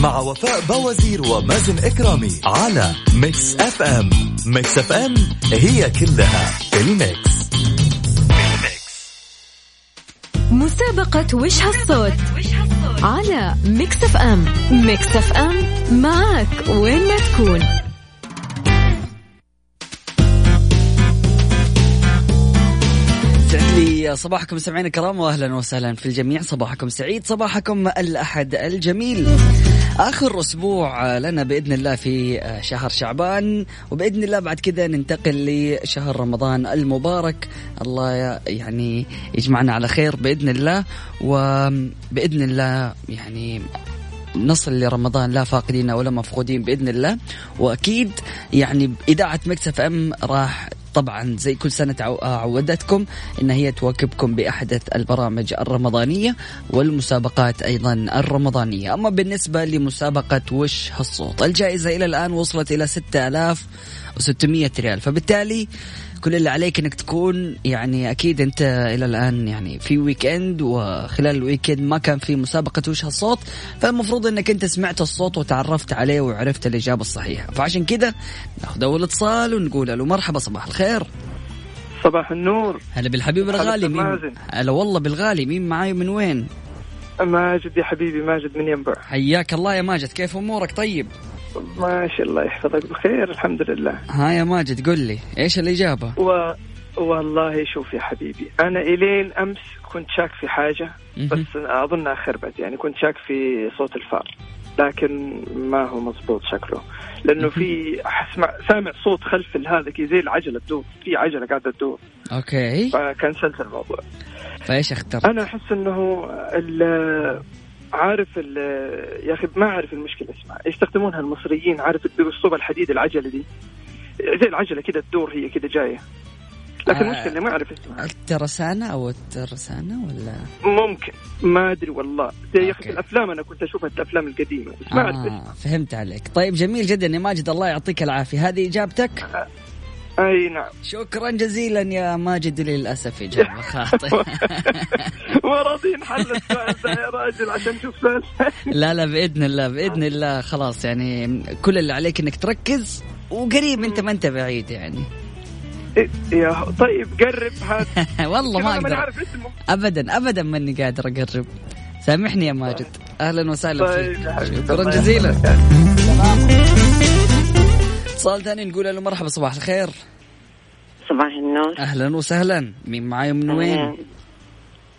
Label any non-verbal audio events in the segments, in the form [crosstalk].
مع وفاء بوازير ومازن إكرامي على Mix FM Mix FM هي كلها ال Mix. مسابقة وش هالصوت؟ على Mix FM Mix FM معك وين ما تكون. صباحكم سمعين الكرام واهلا وسهلا في الجميع. صباحكم سعيد صباحكم الأحد الجميل. آخر أسبوع لنا بإذن الله في شهر شعبان وبإذن الله بعد كذا ننتقل لشهر رمضان المبارك. الله يعني يجمعنا على خير بإذن الله وبإذن الله يعني نصل لرمضان لا فاقدين ولا مفقودين بإذن الله. وأكيد يعني إذاعة مكسف إم راح طبعا زي كل سنة عودتكم إن هي تواكبكم بأحدث البرامج الرمضانية والمسابقات أيضا الرمضانية. أما بالنسبة لمسابقة وش هالصوت الجائزة إلى الآن وصلت إلى 6600 ريال. فبالتالي كل اللي عليك إنك تكون يعني أكيد أنت إلى الآن يعني في weekend وخلال ال weekend ما كان في مسابقة وش هالصوت فالمفروض إنك أنت سمعت الصوت وتعرفت عليه وعرفت الإجابة الصحيحة. فعشان كذا ناخذ أول اتصال ونقول له مرحبا صباح الخير. صباح النور. هلا بالحبيب الغالي مين؟ هلا والله بالغالي مين معاي من وين؟ ماجد يا حبيبي ماجد من ينبع. حياك الله يا ماجد كيف أمورك؟ طيب. ما شاء الله يحفظك بخير الحمد لله. ها يا ماجد قل لي إيش الاجابه و... والله شوف يا حبيبي أنا إلين أمس كنت شاك في حاجة بس اظنها خربت يعني كنت شاك في صوت الفار لكن ما هو مضبوط شكله. لأنه في أسمع سامع صوت خلف هذا زي العجلة تدور في عجلة قاعدة تدور. أوكي. فكنسلت الموضوع. فإيش أخترت؟ أنا أحس إنه عارف يا أخي ما أعرف المشكلة اسمها يستخدمونها المصريين عارف الصوب الحديد العجلة دي. زي العجلة كذا تدور هي كذا جاية. لكن آه. المشكلة ما أعرف اسمها. الترسانة أو الترسانة ولا؟ ممكن. ما أدري والله. زي يا أخي الأفلام أنا كنت اشوفها الأفلام القديمة. بس ما أعرف آه فهمت عليك. طيب جميل جدا. يا ماجد الله يعطيك العافية. هذه إجابتك؟ آه. أي نعم. شكرا جزيلا يا ماجد للأسف اجابه خاطئه [laughs] ما راضي نحل السؤال ده يا راجل عشان نشوف لا لا بإذن الله بإذن الله. خلاص يعني كل اللي عليك إنك تركز وقريب أنت ما أنت بعيد يعني. يا طيب قرب هذا. [laughs] والله ما أقدر. ابدا ابدا ماني قادر أقرب. سامحني يا ماجد. أهلا وسهلا طيب فيك شكرا جزيلا. اتصال ثاني نقول له مرحبا صباح الخير. صباح النور. أهلا وسهلا. مين معاي من وين؟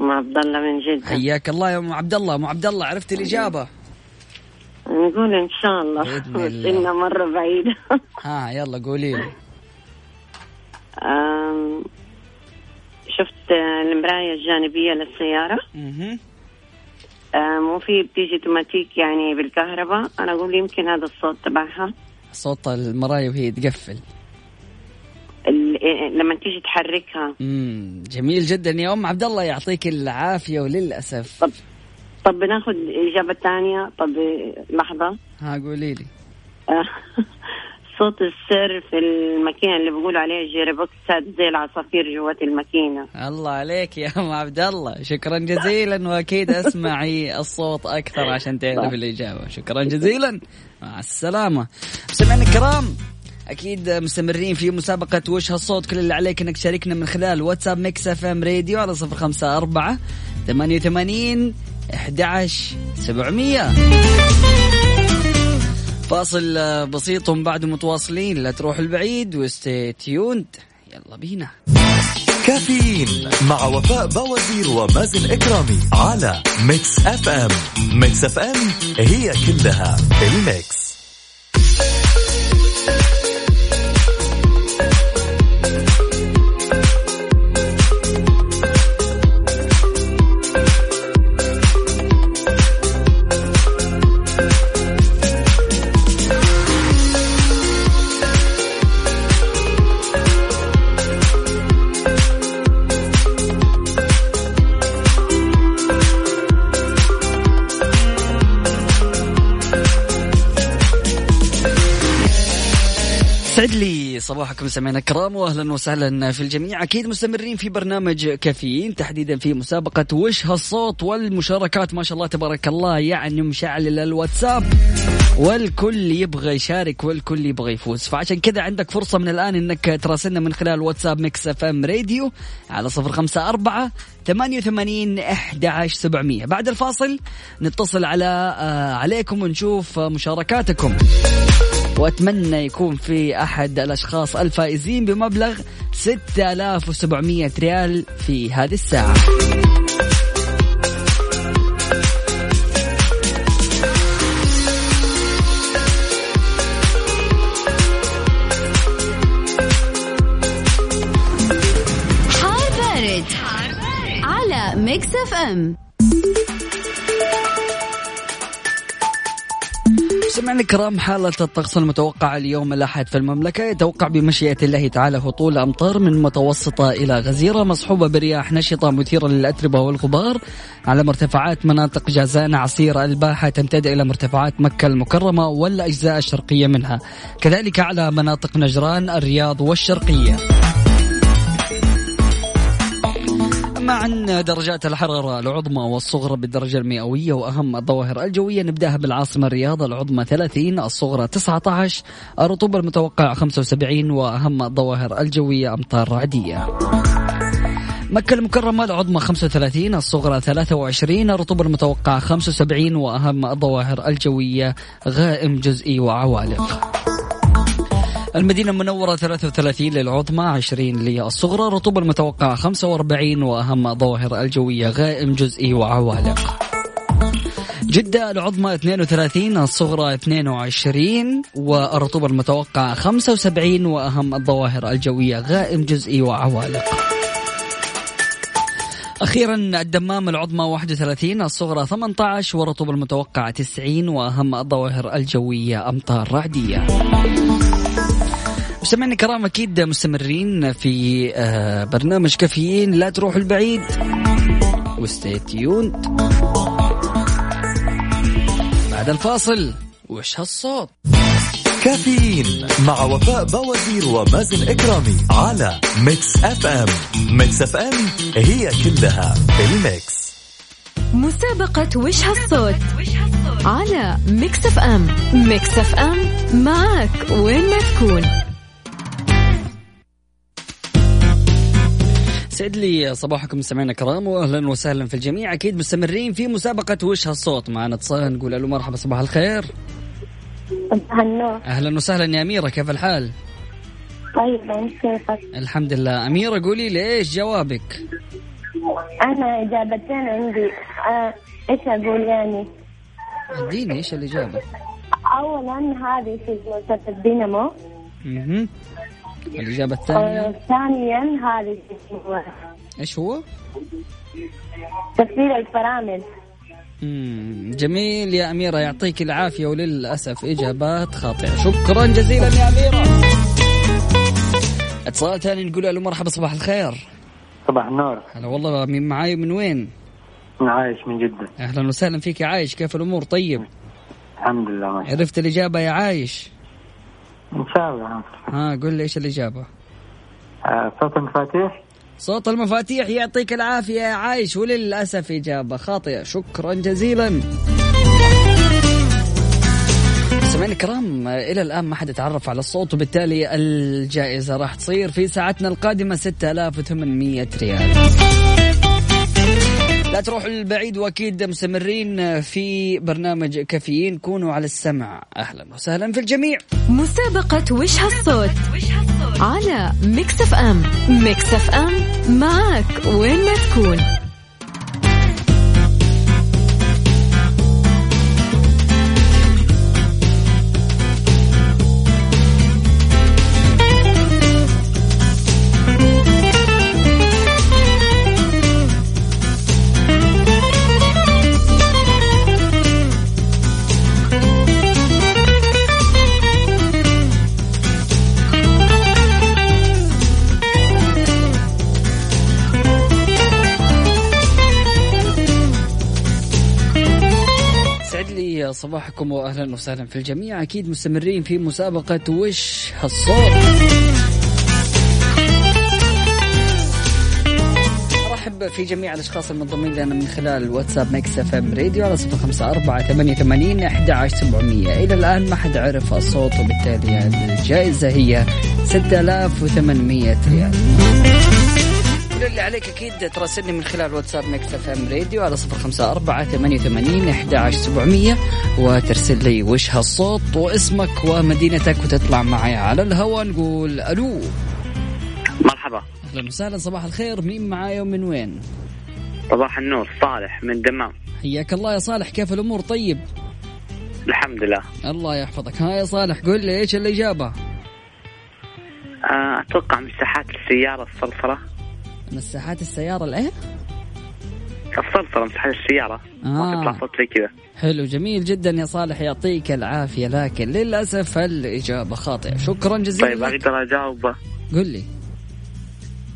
أم عبد الله من جدة. حياك الله يا أم عبد الله أم عبد الله عرفت الإجابة؟ نقول إن شاء الله. بس إنها مرة بعيدة. [laughs] ها يلا قولي لي. شفت المراية الجانبية للسيارة؟ مو في بتيجي أوتوماتيك يعني بالكهرباء؟ أنا أقول يمكن هذا الصوت تبعها. صوت المرايه وهي تقفل. لما تيجي تحركها. امم جميل جدا يا أم عبد الله يعطيك العافية وللأسف. طب طب بناخذ إجابة ثانية طب لحظة. ها قولي لي. صوت السر في الماكينه اللي بيقولوا عليها جيري بوكسات زي العصافير جوات الماكينة. الله عليك يا أم عبد الله. شكرا جزيلا وأكيد أسمعي الصوت أكثر عشان تعرف الإجابة. شكرا جزيلا. مع السلامة. سمعنا الكرام أكيد مستمرين في مسابقة وش هالصوت. كل اللي عليك إنك تشاركنا من خلال واتساب Mix FM Radio على 054 88 11700 فاصل بسيط بعد متواصلين. لا تروح البعيد و stay tuned. يلا بينا. كافيين مع وفاء بوازير ومازن إكرامي على Mix FM. ميكس أف أم هي كلها الميكس. يسعد لي صباحكم سمعنا الكرام واهلا وسهلا في الجميع. أكيد مستمرين في برنامج كافيين تحديدا في مسابقة وش هالصوت والمشاركات. ما شاء الله تبارك الله يعني مشعل الواتساب والكل يبغى يشارك والكل يبغى يفوز. فعشان كذا عندك فرصة من الآن أنك تراسلنا من خلال واتساب Mix FM Radio على صفر خمسة أربعة ثمانية وثمانين أحد سبعمية. بعد الفاصل نتصل على آه عليكم ونشوف مشاركاتكم. وأتمنى يكون في أحد الأشخاص الفائزين بمبلغ 6700 ريال في هذه على Mix FM. سمعنا الكرام حالة الطقس المتوقعة اليوم الأحد في المملكة يتوقع بمشيئة الله تعالى هطول أمطار من متوسطة إلى غزيرة مصحوبة برياح نشطة مثيرة للأتربة والغبار. على مرتفعات مناطق جازان عصير الباحة تمتد إلى مرتفعات مكة المكرمة والأجزاء الشرقية منها. كذلك على مناطق نجران الرياض والشرقية. أما عن درجات الحرارة العظمى والصغرى بالدرجة المئوية وأهم الظواهر الجوية. نبدأها بالعاصمة الرياض العظمى 30 الصغرى 19 الرطوبة المتوقعة 75 وأهم الظواهر الجوية أمطار رعدية. مكة المكرمة العظمى 35 الصغرى 23 الرطوبة المتوقعة 75 وأهم الظواهر الجوية غائم جزئي وعوالق. المدينة المنورة 33 للعظمى 20 للصغرى الرطوبة المتوقعة 45 وأهم ظواهر الجوية غائم جزئي وعوالق. جدة العظمى 32 الصغرى 22 والرطوبة المتوقعة 75 وأهم الظواهر الجوية غائم جزئي وعوالق. أخيرا الدمام العظمى 31 الصغرى 18 والرطوبة المتوقعة 90 وأهم الظواهر الجوية أمطار رعدية. مستمعينا الكرام أكيد مستمرين في آه، برنامج كافيين. لا تروحوا البعيد. و stay tuned. بعد الفاصل وش هالصوت؟ كافيين مع وفاء بوازير ومازن إكرامي على Mix FM. Mix FM هي كلها ال Mix. مسابقة وش هالصوت؟ على Mix FM. Mix FM معك وين ما تكون. سعد لي صباحكم مستمعينا الكرام واهلا وسهلا في الجميع. أكيد مستمرين في مسابقة وش هالصوت. معنا اتصال نقول ألو مرحبا صباح الخير. صباح النور. أهلا وسهلا يا أميرة كيف الحال؟ طيب انت كيفك؟ الحمد لله. أميرة قولي لي إيش جوابك؟ أنا إجابتين عندي. آه إيش أقول يعني؟ اديني إيش الاجابه اولا هذه في مسلسل الدينامو. أها الإجابة الثانية؟ آه ثانيا هذه إيش هو؟ تفسير الفرامل. مم، جميل يا أميرة يعطيك العافية وللأسف إجابات خاطئة. شكرا جزيلا يا أميرة. اتصال ثاني نقول له مرحبا صباح الخير. صباح النور. هلا والله مين معاي من وين؟ أنا عايش من جدة. أهلا وسهلا فيك يا عايش كيف الأمور؟ طيب. الحمد لله ما عرفت الإجابة يا عايش؟ إن شاء الله. ها قل لي إيش الإجابة؟ آه، صوت المفاتيح؟ صوت المفاتيح يعطيك العافية يا عايش وللأسف إجابة خاطئة. شكرا جزيلا. سمعنا الكرام إلى الآن ما حد تعرف على الصوت وبالتالي الجائزة راح تصير في ساعتنا القادمة 6800 ريال. لا تروحوا البعيد وأكيد مستمرين في برنامج كافيين. كونوا على السمع. أهلا وسهلا في الجميع. مسابقة وش هالصوت على Mix FM. Mix FM معك وين ما تكون. صباحكم واهلا وسهلا في الجميع. أكيد مستمرين في مسابقة وش هالصوت. أرحب في جميع الأشخاص المنضمين لنا من خلال واتساب Mix FM Radio على صفر خمسة أربعة ثمانية ثمانين أحد سبعمية. إلى الآن ما حد عرف الصوت وبالتالي الجائزة هي ستة آلاف وثمانمية ريال. كل اللي عليك أكيد تراسلني من خلال واتساب Mix FM Radio على صفر خمسة أربعة ثمانية وثمانين أحد عشر سبعمية وترسل لي وش هالصوت واسمك ومدينتك وتطلع معي على الهواء نقول ألو. مرحبا. أهلا وسهلا صباح الخير. مين معايا ومن وين؟ صباح النور صالح من دمام. حياك الله يا صالح كيف الأمور؟ طيب؟ الحمد لله. الله يحفظك. ها يا صالح قل لي إيش الإجابة؟ آه، أتوقع مساحات السيارة الصلصلة مساحات السيارة الإيه؟ الصلصلة مساحات السيارة. ما آه. تطلع صوت زي كذا. حلو جميل جدا يا صالح يعطيك العافية لكن للأسف الإجابة خاطئة. شكرا جزيلا طيب. أقدر أجاوب. قل لي.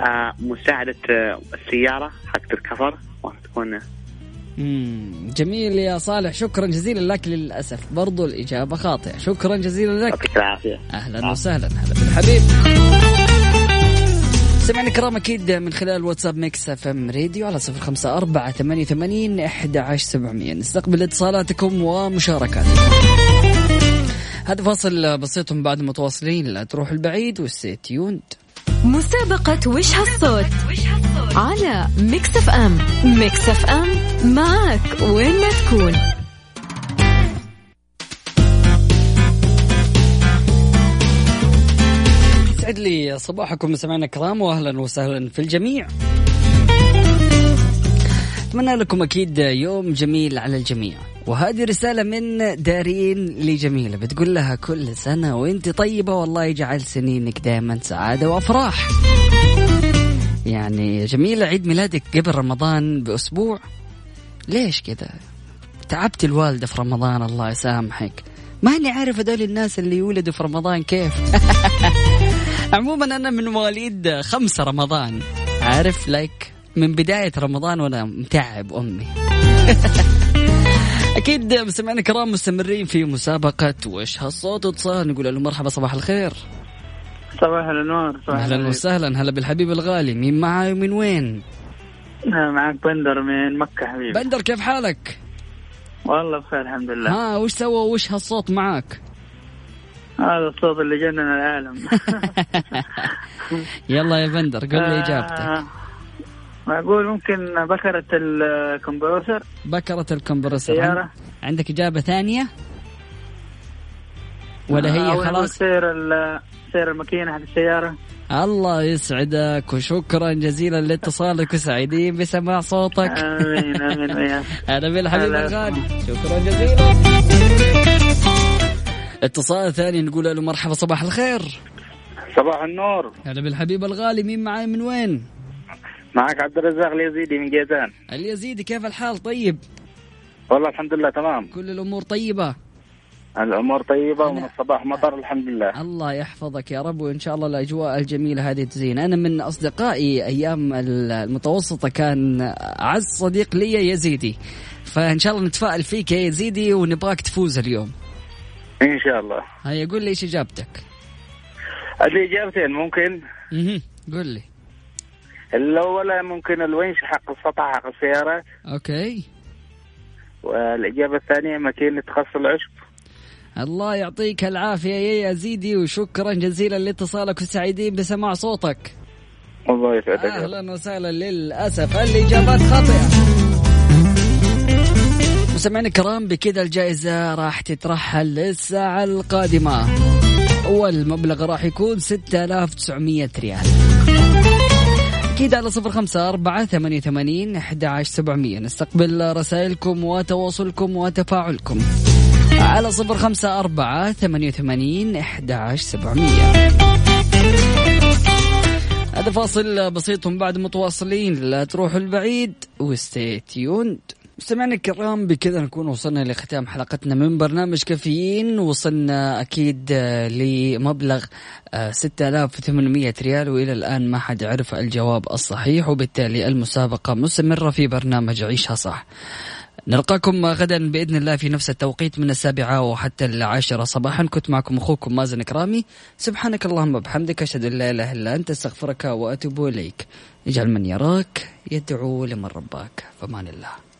آه، مساعدة آه، السيارة حقت الكفر ما تكون. جميل يا صالح شكرا جزيلا لك للأسف. برضو الإجابة خاطئة. شكرا جزيلا لك. يعطيك العافية. أهلا وسهلا هلا بالحبيب سمعنا كرام أكيد من خلال واتساب Mix FM Radio على صفر خمسة أربعة ثمانية ثمانين أحد عشر سبعمية. نستقبل اتصالاتكم ومشاركاتكم. هذا فاصل بسيط من بعد متواصلين. لا تروح البعيد و stay tuned. مسابقة وش هالصوت؟ على Mix FM. Mix FM معك وين ما تكون. يسعد لي صباحكم مستمعينا الكرام واهلا وسهلا في الجميع. أتمنى لكم أكيد يوم جميل على الجميع وهذه رسالة من دارين لجميلة بتقول لها كل سنة وأنت طيبة والله يجعل سنينك دائما سعادة وأفراح. يعني جميلة عيد ميلادك قبل رمضان بأسبوع ليش كذا؟ تعبت الوالدة في رمضان الله يسامحك. ماني عارف هذول الناس اللي يولدوا في رمضان كيف [laughs] عموما أنا من مواليد خمسة رمضان. عارف لايك من بداية رمضان وأنا متعب أمي. [laughs] أكيد مستمعينا الكرام مستمرين في مسابقة وش هالصوت اتصال نقول له مرحبا صباح الخير. صباح النور صباح أهلا. وسهلا. هلا بالحبيب الغالي. مين معاي ومن وين؟ معك بندر من مكة حبيبي. بندر كيف حالك؟ والله بخير الحمد لله. ها وش سوى وش هالصوت معاك؟ هذا الصوت اللي جنن العالم. [laughs] يلا يا بندر قل لي آه، إجابتك. معقول ممكن بكرة الكمبيوتر بكرة الكمبرسور سيارة عندك إجابة ثانية؟ ولا هي أو خلاص؟ سير سير الماكينة حق السيارة. الله يسعدك وشكرا جزيلا لاتصالك وسعيدين بسماع صوتك. آمين آمين [laughs] هلا بالحبيب. الغالي. شكرا جزيلا. اتصال ثاني نقول له مرحبا صباح الخير. صباح النور. هلا بالحبيب الغالي مين معاي؟ من وين؟ معك عبد الرزاق اليزيدي من جيزان. اليزيدي كيف الحال؟ طيب. والله الحمد لله تمام. كل الأمور طيبة؟ الأمور طيبة أنا- ومن الصباح مطر الحمد لله. الله يحفظك يا رب وإن شاء الله الأجواء الجميلة هذه تزين. أنا من أصدقائي أيام المتوسطة كان اعز صديق لي يزيدي. فإن شاء الله نتفائل فيك يا يزيدي ونبغاك تفوز اليوم. إن شاء الله. هيا قول لي إيش إجابتك؟ الاجابتين ممكن؟ أها قول لي. الاولى ممكن الونش حق السطح حق السيارة. أوكي. والإجابة الثانية ماكينة خص العشب. الله يعطيك العافية يا يزيدي وشكرا جزيلا لاتصالك وسعيدين بسماع صوتك. الله يسعدك. أهلا وسهلا للأسف. الإجابات خاطئة. مستمعينا الكرام بكذا الجائزة راح تترحل للساعة القادمة. والمبلغ راح يكون 6900 ريال. أكيد على صفر خمسة أربعة ثمانية ثمانين أحد عشر سبعمية. نستقبل رسائلكم وتواصلكم وتفاعلكم. على صفر خمسة أربعة ثمانية ثمانين أحد عشر سبعمية. هذا فاصل بسيط بعد متواصلين. لا تروحوا البعيد وستي تيوند مستمعينا الكرام بكذا نكون وصلنا لختام حلقتنا من برنامج كافيين. وصلنا أكيد آه، لمبلغ آه، 6800 ريال. وإلى الآن ما حد عرف الجواب الصحيح. وبالتالي المسابقة مستمرة في برنامج عيشها صح. نلقاكم غدا بإذن الله في نفس التوقيت من السابعة وحتى العاشرة صباحا. كنت معكم أخوكم مازن كرامي سبحانك اللهم وبحمدك أشهد أن لا إله إلا أنت أستغفرك وأتوب إليك. اجعل من يراك يدعو لمن رباك. فمان الله.